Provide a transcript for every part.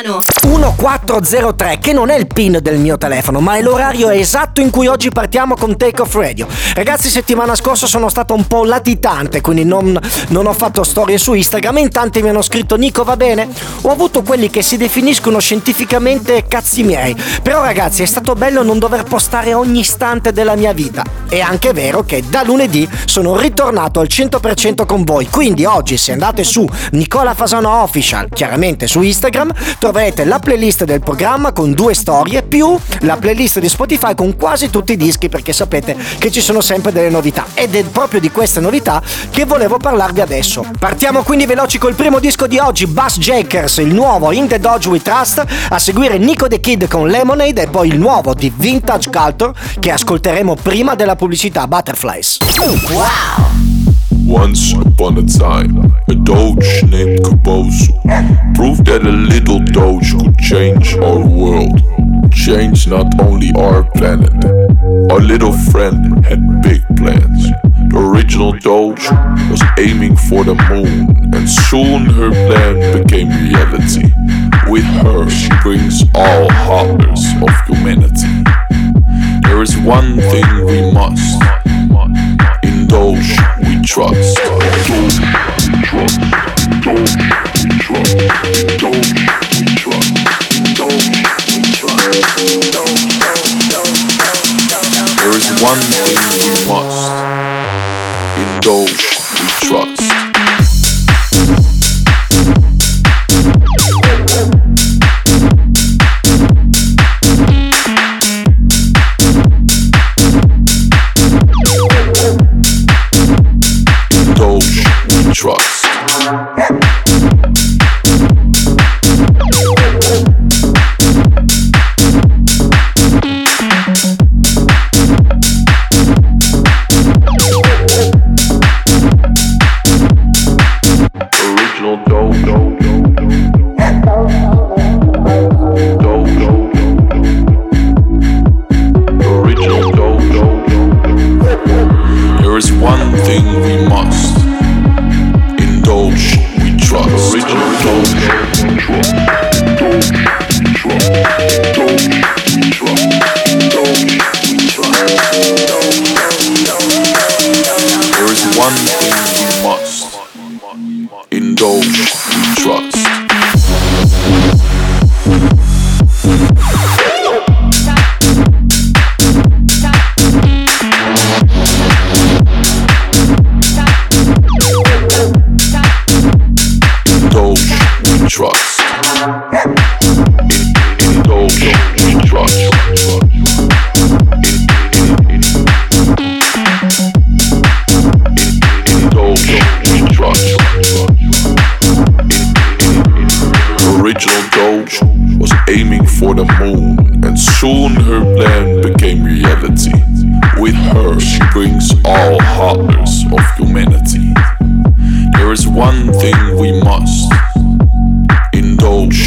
Fasano. 1403, che non è il pin del mio telefono, ma è l'orario esatto in cui oggi partiamo con Take Off Radio. Ragazzi, settimana scorsa sono stato un po' latitante, quindi non, non ho fatto storie su Instagram. In tanti mi hanno scritto Nico, va bene? Ho avuto quelli che si definiscono scientificamente cazzi miei. Però, ragazzi, è stato bello non dover postare ogni istante della mia vita. È anche vero che da lunedì sono ritornato al 100% con voi. Quindi oggi, se andate su Nicola Fasano Official, chiaramente su Instagram, troverete la playlist del programma con due storie più la playlist di Spotify con quasi tutti i dischi perché sapete che ci sono sempre delle novità. Ed è proprio di queste novità che volevo parlarvi adesso. Partiamo quindi veloci col primo disco di oggi, Bass Jakers, il nuovo In the Dodge We Trust, a seguire Nico the Kid con Lemonade e poi il nuovo di Vintage Culture che ascolteremo prima della pubblicità Butterflies. Wow. Once upon a time, a doge named Kabosu proved that a little doge could change our world. Change not only our planet. Our little friend had big plans. The original doge was aiming for the moon, and soon her plan became reality. With her, she brings all horrors of humanity. There is one thing we must indulge, we trust. There is one thing we must indulge, we trust. One thing we must indulge,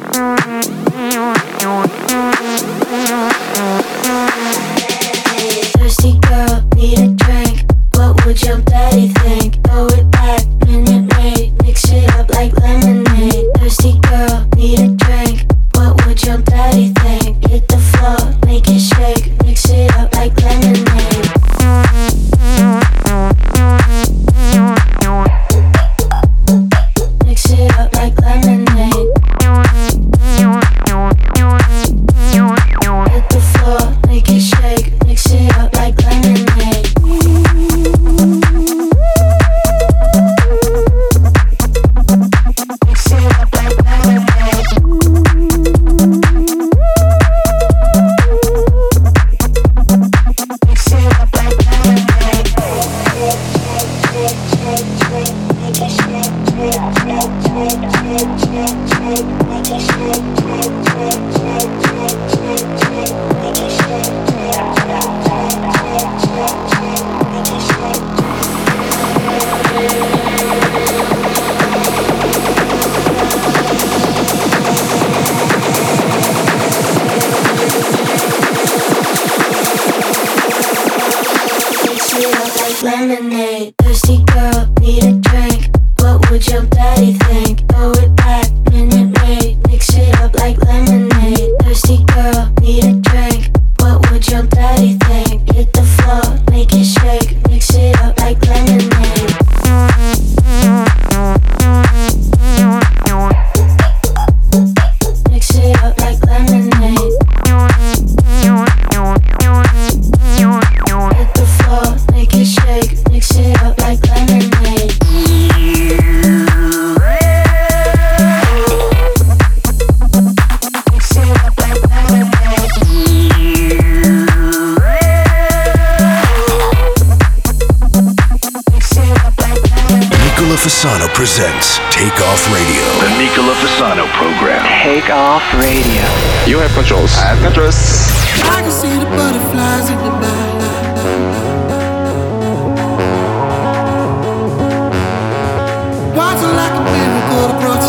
corpo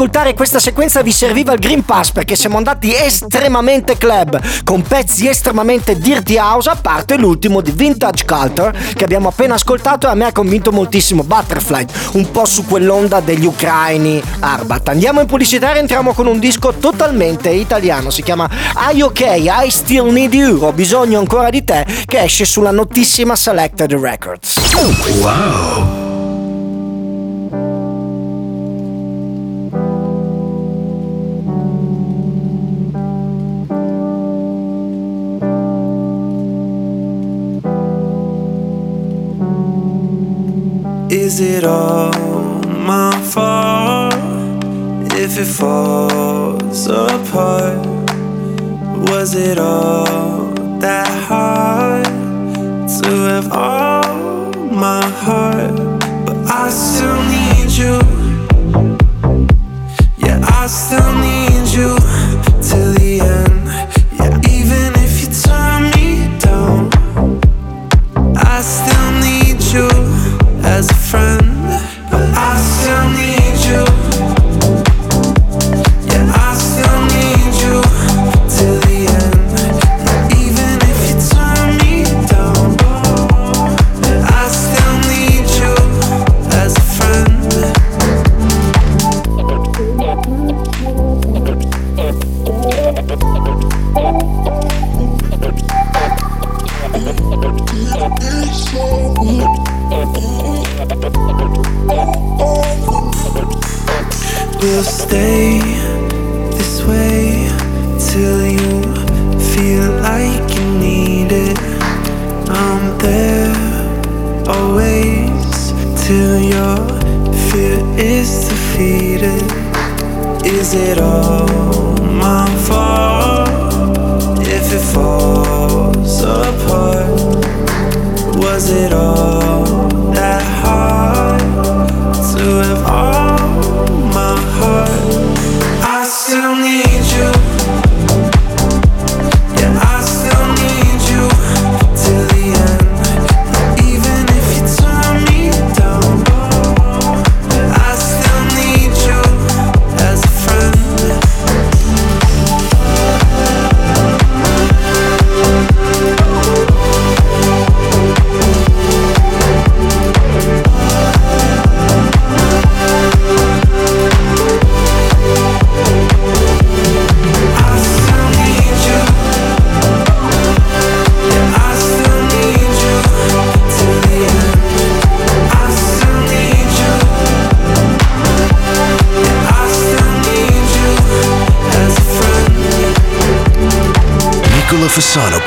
ascoltare questa sequenza vi serviva il Green Pass perché siamo andati estremamente club, con pezzi estremamente dirty house, a parte l'ultimo di Vintage Culture che abbiamo appena ascoltato e a me ha convinto moltissimo Butterfly, un po' su quell'onda degli ucraini Arbat. Andiamo in pubblicità e entriamo con un disco totalmente italiano, si chiama I OK, I Still Need You, ho bisogno ancora di te, che esce sulla notissima Selected Records. Wow! Is it all my fault if it falls apart? Was it all that hard to have all my heart? But I still need you. Yeah, I still need.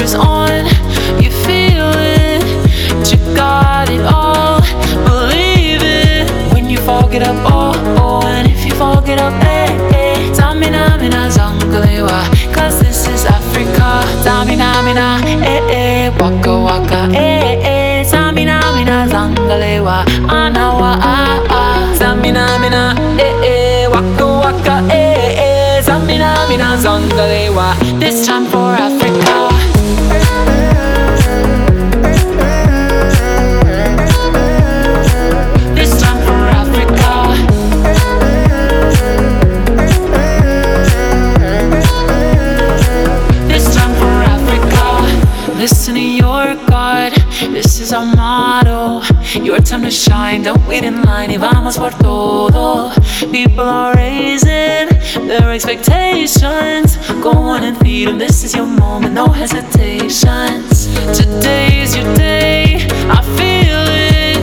Pressure's on, you feel it. You got it all, believe it. When you fall, get up, oh, oh, and if you fall, get up, eh, eh. Tamina, mina, zangalewa, cause this is Africa. Tamina, mina, eh, eh, waka, waka, eh, eh. Tamina, mina, zangalewa, anawa, ah, ah. Tamina, mina, eh, eh, waka, waka, eh, eh. Tamina, mina, zangalewa, this time for Africa. Time to shine. Don't wait in line. Y vamos por todo. People are raising their expectations. Go on and feed them. This is your moment. No hesitations. Today's your day. I feel it.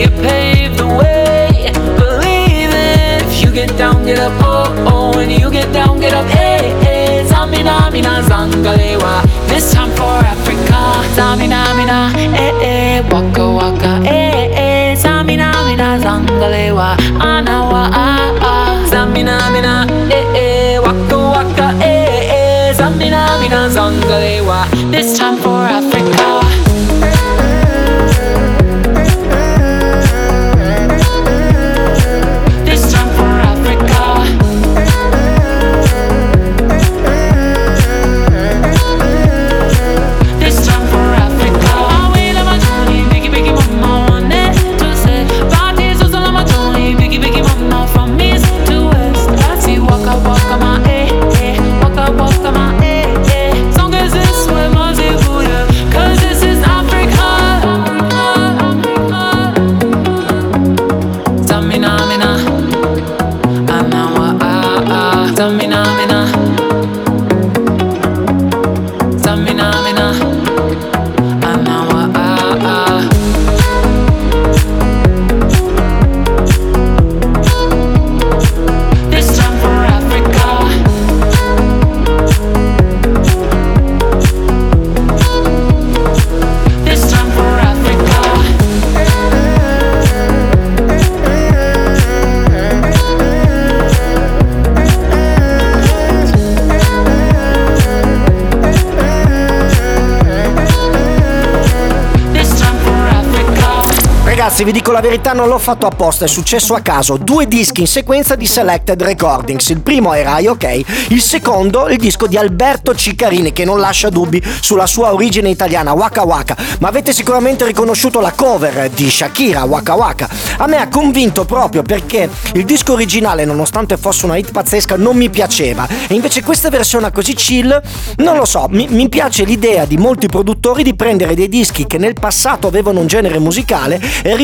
You paved the way. Believe it. If you get down, get up. Oh, oh. When you get down, get up. Hey, hey. Zamina, mina, zangalewa. This time for Africa. Zamina, mina, eh, eh. Waka, waka, eh, eh. Zamina, mina, zangalewa. Anawa, ah, ah. Zamina, mina, eh, eh. Waka, waka, eh, eh. Zamina, mina, zangalewa. This time for Africa. La verità, non l'ho fatto apposta, è successo a caso. Due dischi in sequenza di Selected Recordings. Il primo era I OK, il secondo il disco di Alberto Ciccarini, che non lascia dubbi sulla sua origine italiana, Waka Waka. Ma avete sicuramente riconosciuto la cover di Shakira, Waka Waka. A me ha convinto proprio perché il disco originale, nonostante fosse una hit pazzesca, non mi piaceva. E invece questa versione così chill, non lo so, mi, mi piace l'idea di molti produttori di prendere dei dischi che nel passato avevano un genere musicale e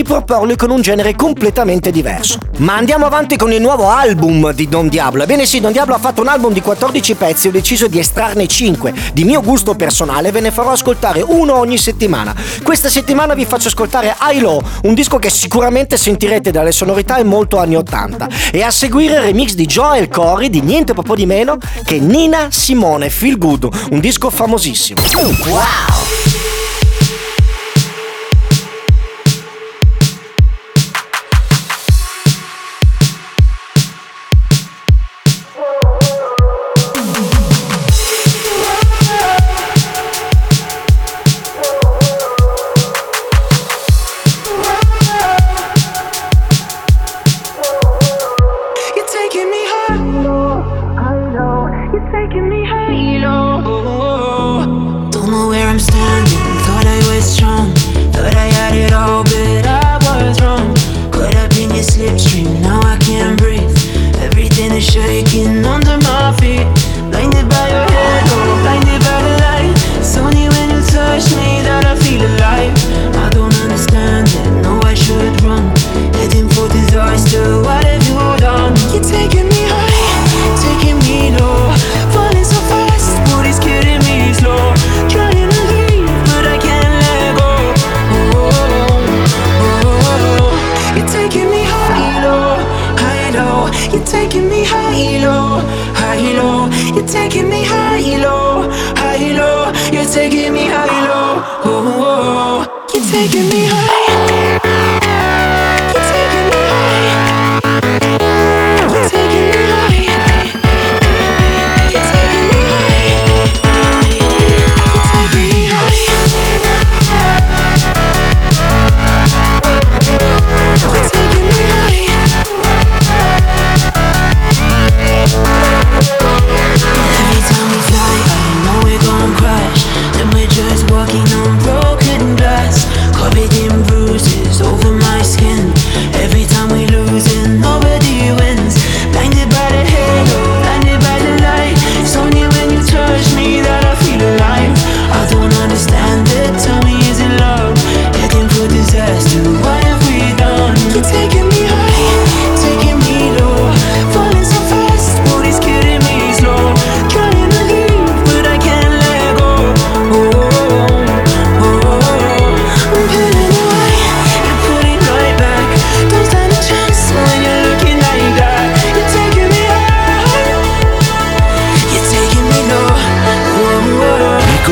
riproporli con un genere completamente diverso. Ma andiamo avanti con il nuovo album di Don Diablo. Ebbene sì, Don Diablo ha fatto un album di 14 pezzi e ho deciso di estrarne 5. Di mio gusto personale ve ne farò ascoltare uno ogni settimana. Questa settimana vi faccio ascoltare I Low, un disco che sicuramente sentirete dalle sonorità è molto anni 80. E a seguire il remix di Joel Corey di niente proprio di meno che Nina Simone Feel Good, un disco famosissimo. Wow!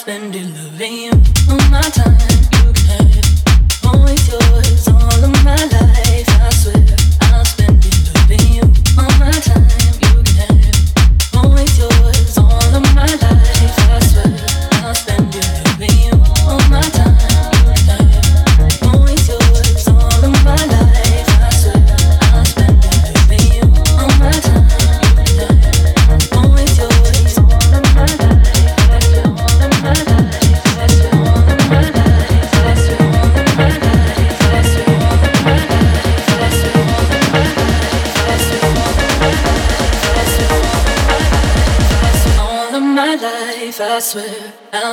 spending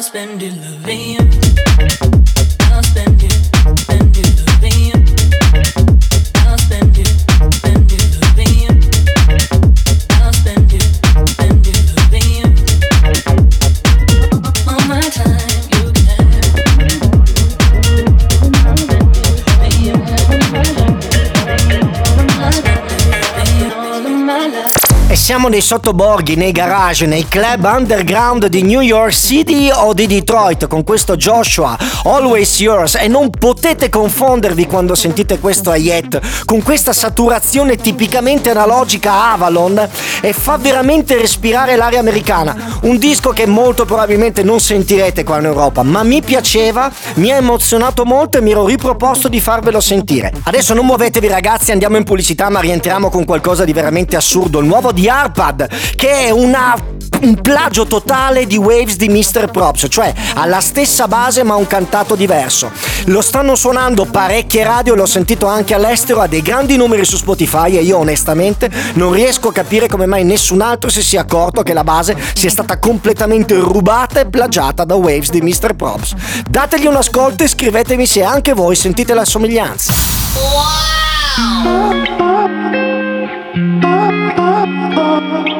spend it loving siamo nei sottoborghi, nei garage, nei club underground di New York City o di Detroit con questo Joshua, Always Yours. E non potete confondervi quando sentite questo Hayet con questa saturazione tipicamente analogica Avalon e fa veramente respirare l'aria americana. Un disco che molto probabilmente non sentirete qua in Europa, ma mi piaceva, mi ha emozionato molto e mi ero riproposto di farvelo sentire. Adesso non muovetevi ragazzi, andiamo in pubblicità ma rientriamo con qualcosa di veramente assurdo, il nuovo di Arpad, che è una un plagio totale di Waves di Mr. Props, cioè ha la stessa base ma un cantato diverso. Lo stanno suonando parecchie radio, l'ho sentito anche all'estero, ha dei grandi numeri su Spotify e io onestamente non riesco a capire come mai nessun altro si sia accorto che la base sia stata completamente rubata e plagiata da Waves di Mr. Props. Dategli un ascolto e scrivetemi se anche voi sentite la somiglianza. Pick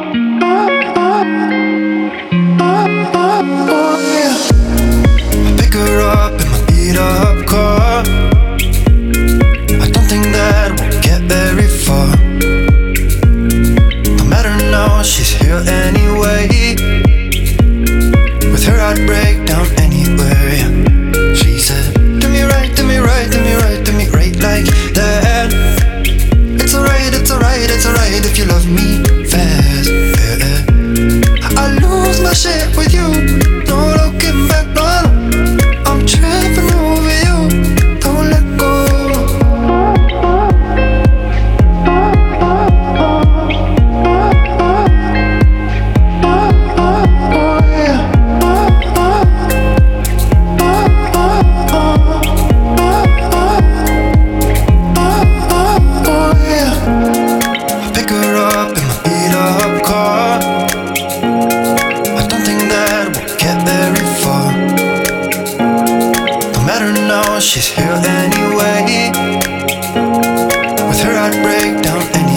break down anywhere.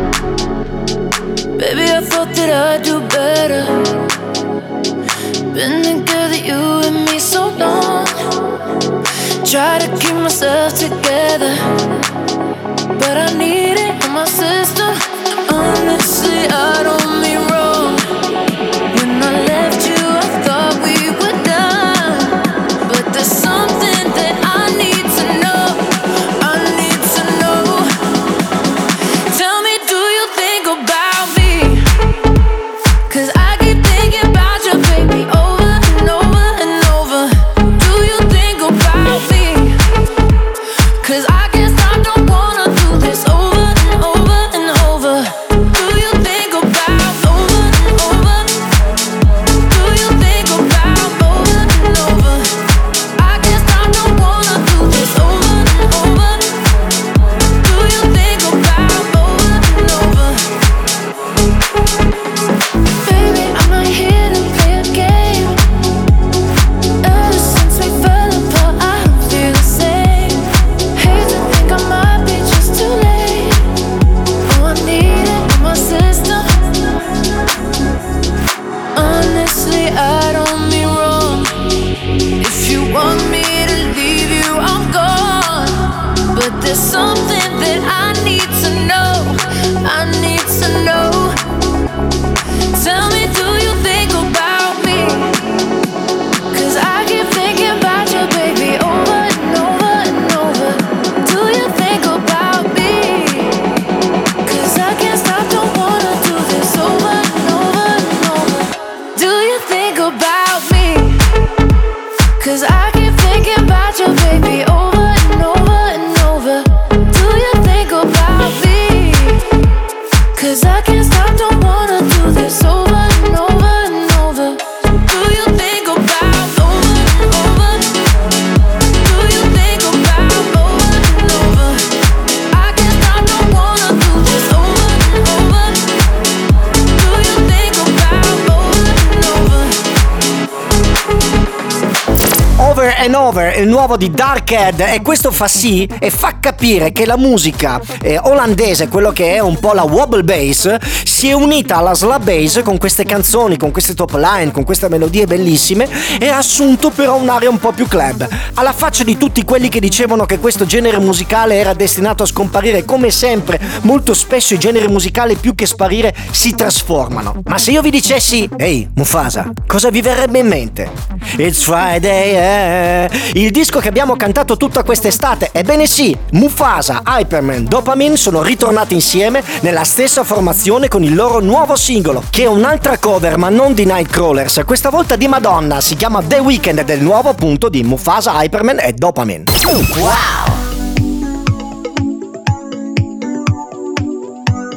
Over il nuovo di Darkhead e questo fa sì e fa capire che la musica eh, olandese, quello che è un po' la wobble bass, si è unita alla slap bass con queste canzoni, con queste top line, con queste melodie bellissime e ha assunto però un'area un po' più club. Alla faccia di tutti quelli che dicevano che questo genere musicale era destinato a scomparire, come sempre, molto spesso i generi musicali più che sparire si trasformano. Ma se io vi dicessi, ehi Mufasa, cosa vi verrebbe in mente? It's Friday, eh? Il disco che abbiamo cantato tutta quest'estate. Ebbene sì, Mufasa, Hyperman, Dopamine sono ritornati insieme nella stessa formazione con il loro nuovo singolo, che è un'altra cover ma non di Nightcrawlers, questa volta di Madonna, si chiama The Weeknd ed è il nuovo appunto di Mufasa, Hyperman e Dopamine.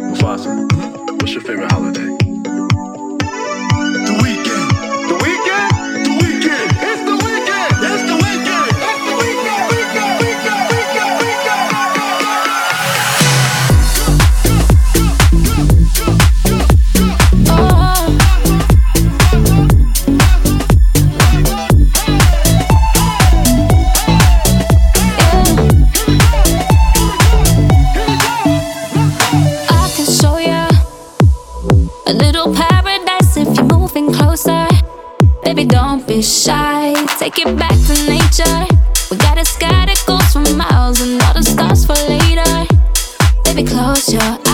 Mufasa, what's your favorite holiday? A little paradise if you're moving closer. Baby, don't be shy. Take it back to nature. We got a sky that goes for miles and all the stars for later. Baby, close your eyes.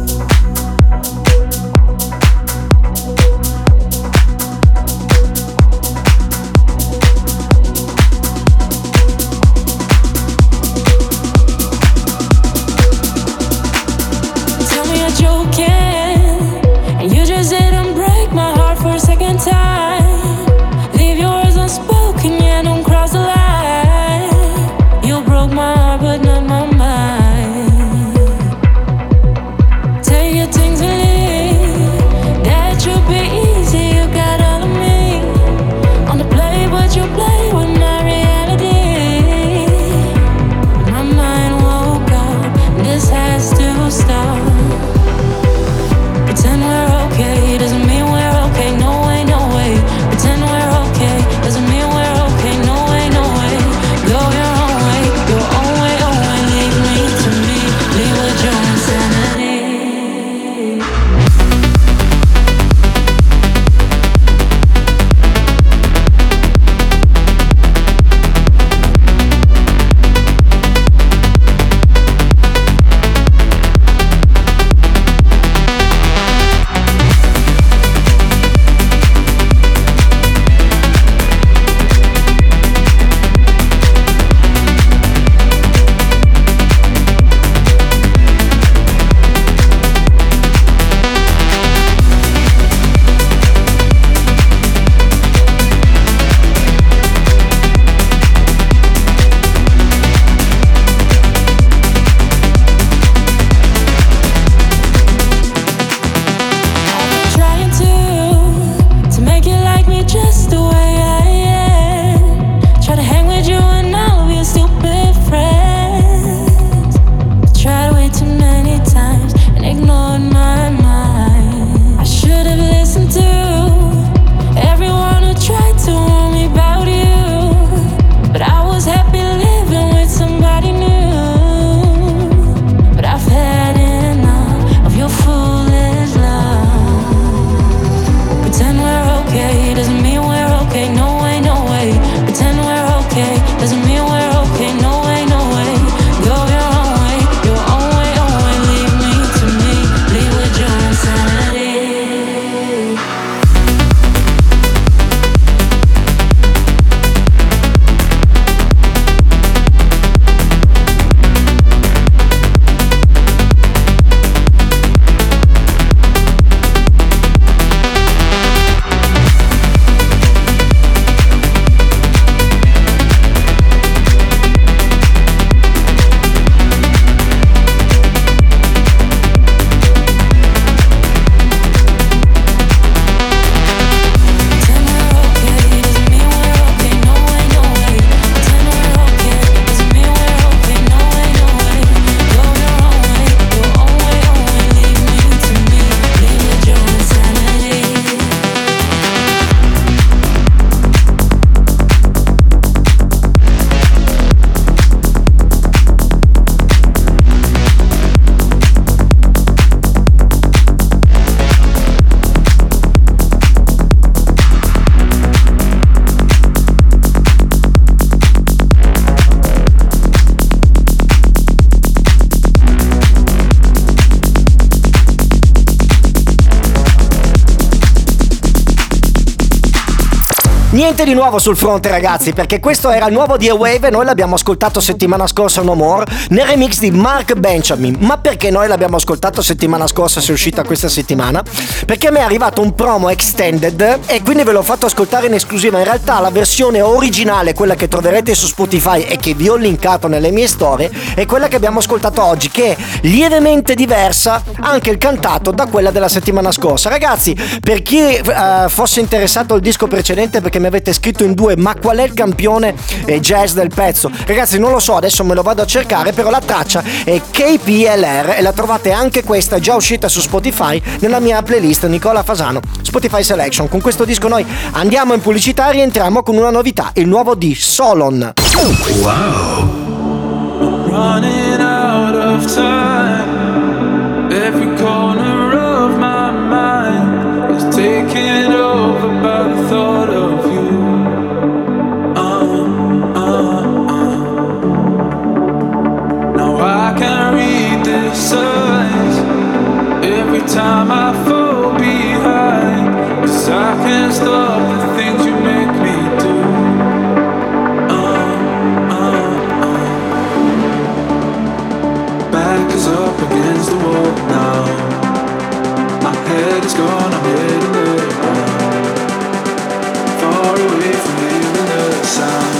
Niente di nuovo sul fronte ragazzi, perché questo era il nuovo di A-Wave e noi l'abbiamo ascoltato settimana scorsa No More nel remix di Mark Benjamin. Ma perché noi l'abbiamo ascoltato settimana scorsa se è uscita questa settimana? Perché a me è arrivato un promo extended e quindi ve l'ho fatto ascoltare in esclusiva. In realtà la versione originale, quella che troverete su Spotify e che vi ho linkato nelle mie storie, è quella che abbiamo ascoltato oggi, che è lievemente diversa anche il cantato da quella della settimana scorsa. Ragazzi, per chi eh, fosse interessato al disco precedente, perché mi avete scritto in due, ma qual è il campione eh, jazz del pezzo? Ragazzi, non lo so, adesso me lo vado a cercare, però la traccia è KPLR e la trovate anche questa, già uscita su Spotify, nella mia playlist Nicola Fasano, Spotify Selection. Con questo disco noi andiamo in pubblicità e rientriamo con una novità, il nuovo di Solon. running out of time. Every corner of my mind is taken over by the thought every time I fall behind. Cause I can't stop the things you make me do. Uh, uh, uh. Back is up against the wall now. My head is gone, I'm heading there Far away from hearing the sound.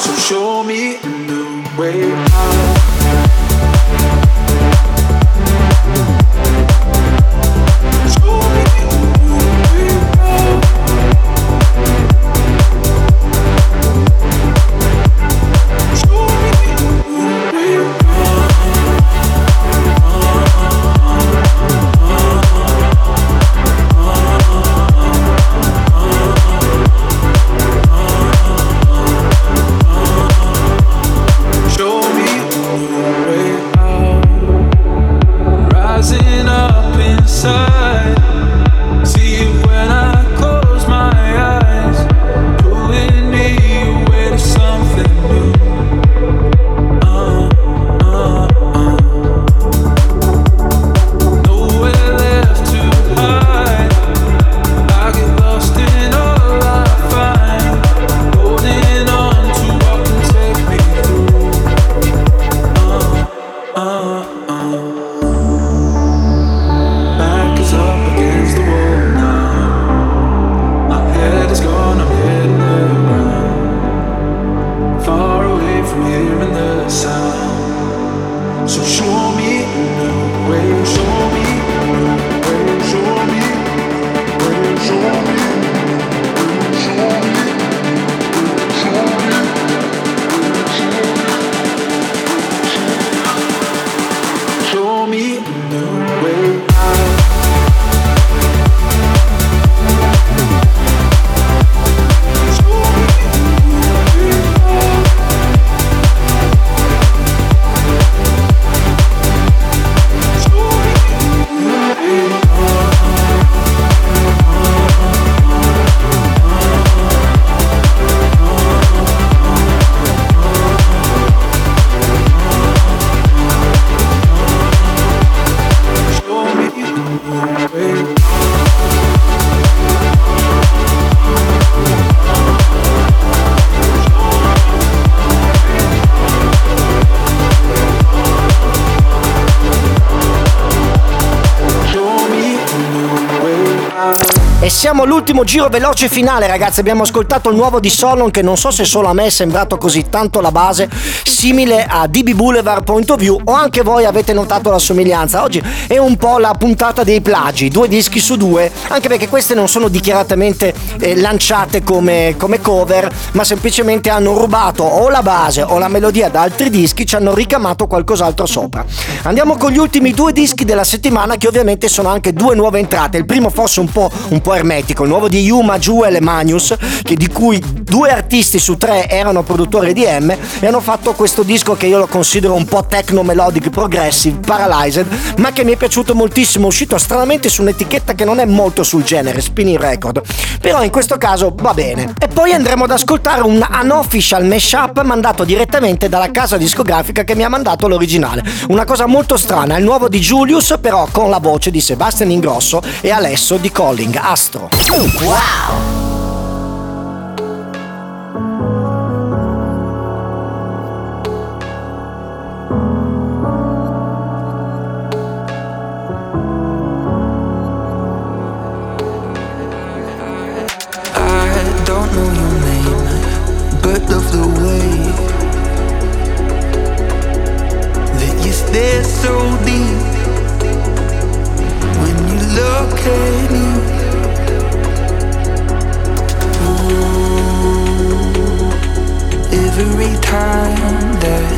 So show me a new way out. E siamo all'ultimo giro veloce finale, ragazzi. Abbiamo ascoltato il nuovo di Solon, che non so se solo a me è sembrato così tanto la base, simile a DB Boulevard Point of View, o anche voi avete notato la somiglianza. Oggi è un po' la puntata dei plagi, due dischi su due, anche perché queste non sono dichiaratamente eh, lanciate come, come cover, ma semplicemente hanno rubato o la base o la melodia da altri dischi, ci hanno ricamato qualcos'altro sopra. Andiamo con gli ultimi due dischi della settimana, che ovviamente sono anche due nuove entrate. Il primo forse un po', un po' ermetico, il nuovo di Yuma, Jewel e Manius, di cui due artisti su tre erano produttori di M e hanno fatto questo disco che io lo considero un po' techno melodic progressive, Paralyzed, ma che mi è piaciuto moltissimo, uscito stranamente su un'etichetta che non è molto sul genere, Spinning Record. Però in questo caso va bene. E poi andremo ad ascoltare un unofficial mashup mandato direttamente dalla casa discografica che mi ha mandato l'originale. Una cosa molto strana, il nuovo di Julius, però con la voce di Sebastian Ingrosso e Alesso di Calling Astro. Wow! kinda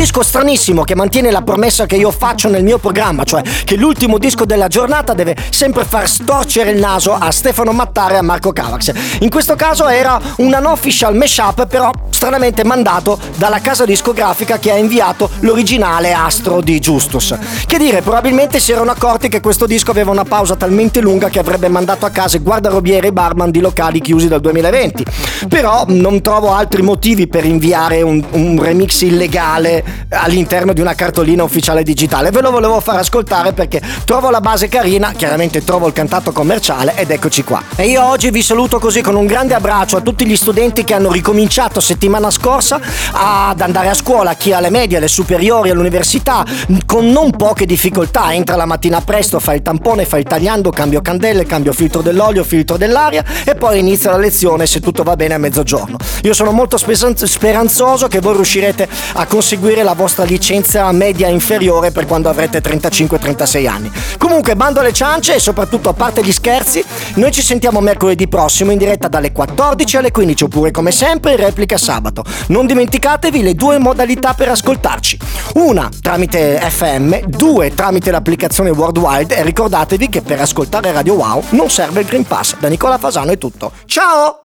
Disco stranissimo che mantiene la promessa che io faccio nel mio programma, cioè che l'ultimo disco della giornata deve sempre far storcere il naso a Stefano Mattare e a Marco Cavax. In questo caso era un unofficial mashup, però stranamente mandato dalla casa discografica che ha inviato l'originale astro di Justus. Che dire, probabilmente si erano accorti che questo disco aveva una pausa talmente lunga che avrebbe mandato a casa i guardarobieri e barman di locali chiusi dal 2020. Però non trovo altri motivi per inviare un, un remix illegale all'interno di una cartolina ufficiale digitale. Ve lo volevo far ascoltare perché trovo la base carina, chiaramente trovo il cantato commerciale ed eccoci qua. E io oggi vi saluto così con un grande abbraccio a tutti gli studenti che hanno ricominciato settimana scorsa ad andare a scuola, chi alle medie, alle superiori, all'università, con non poche difficoltà. Entra la mattina presto, fa il tampone, fa il tagliando, cambio candele, cambio filtro dell'olio, filtro dell'aria e poi inizia la lezione se tutto va bene a mezzogiorno. Io sono molto speranzoso che voi riuscirete a conseguire la vostra licenza media inferiore per quando avrete 35-36 anni. Comunque, bando alle ciance e soprattutto a parte gli scherzi, noi ci sentiamo mercoledì prossimo in diretta dalle 14 alle 15 oppure come sempre in replica sabato. Non dimenticatevi le due modalità per ascoltarci. Una tramite FM, due tramite l'applicazione Worldwide e ricordatevi che per ascoltare Radio Wow non serve il Green Pass. Da Nicola Fasano è tutto. Ciao!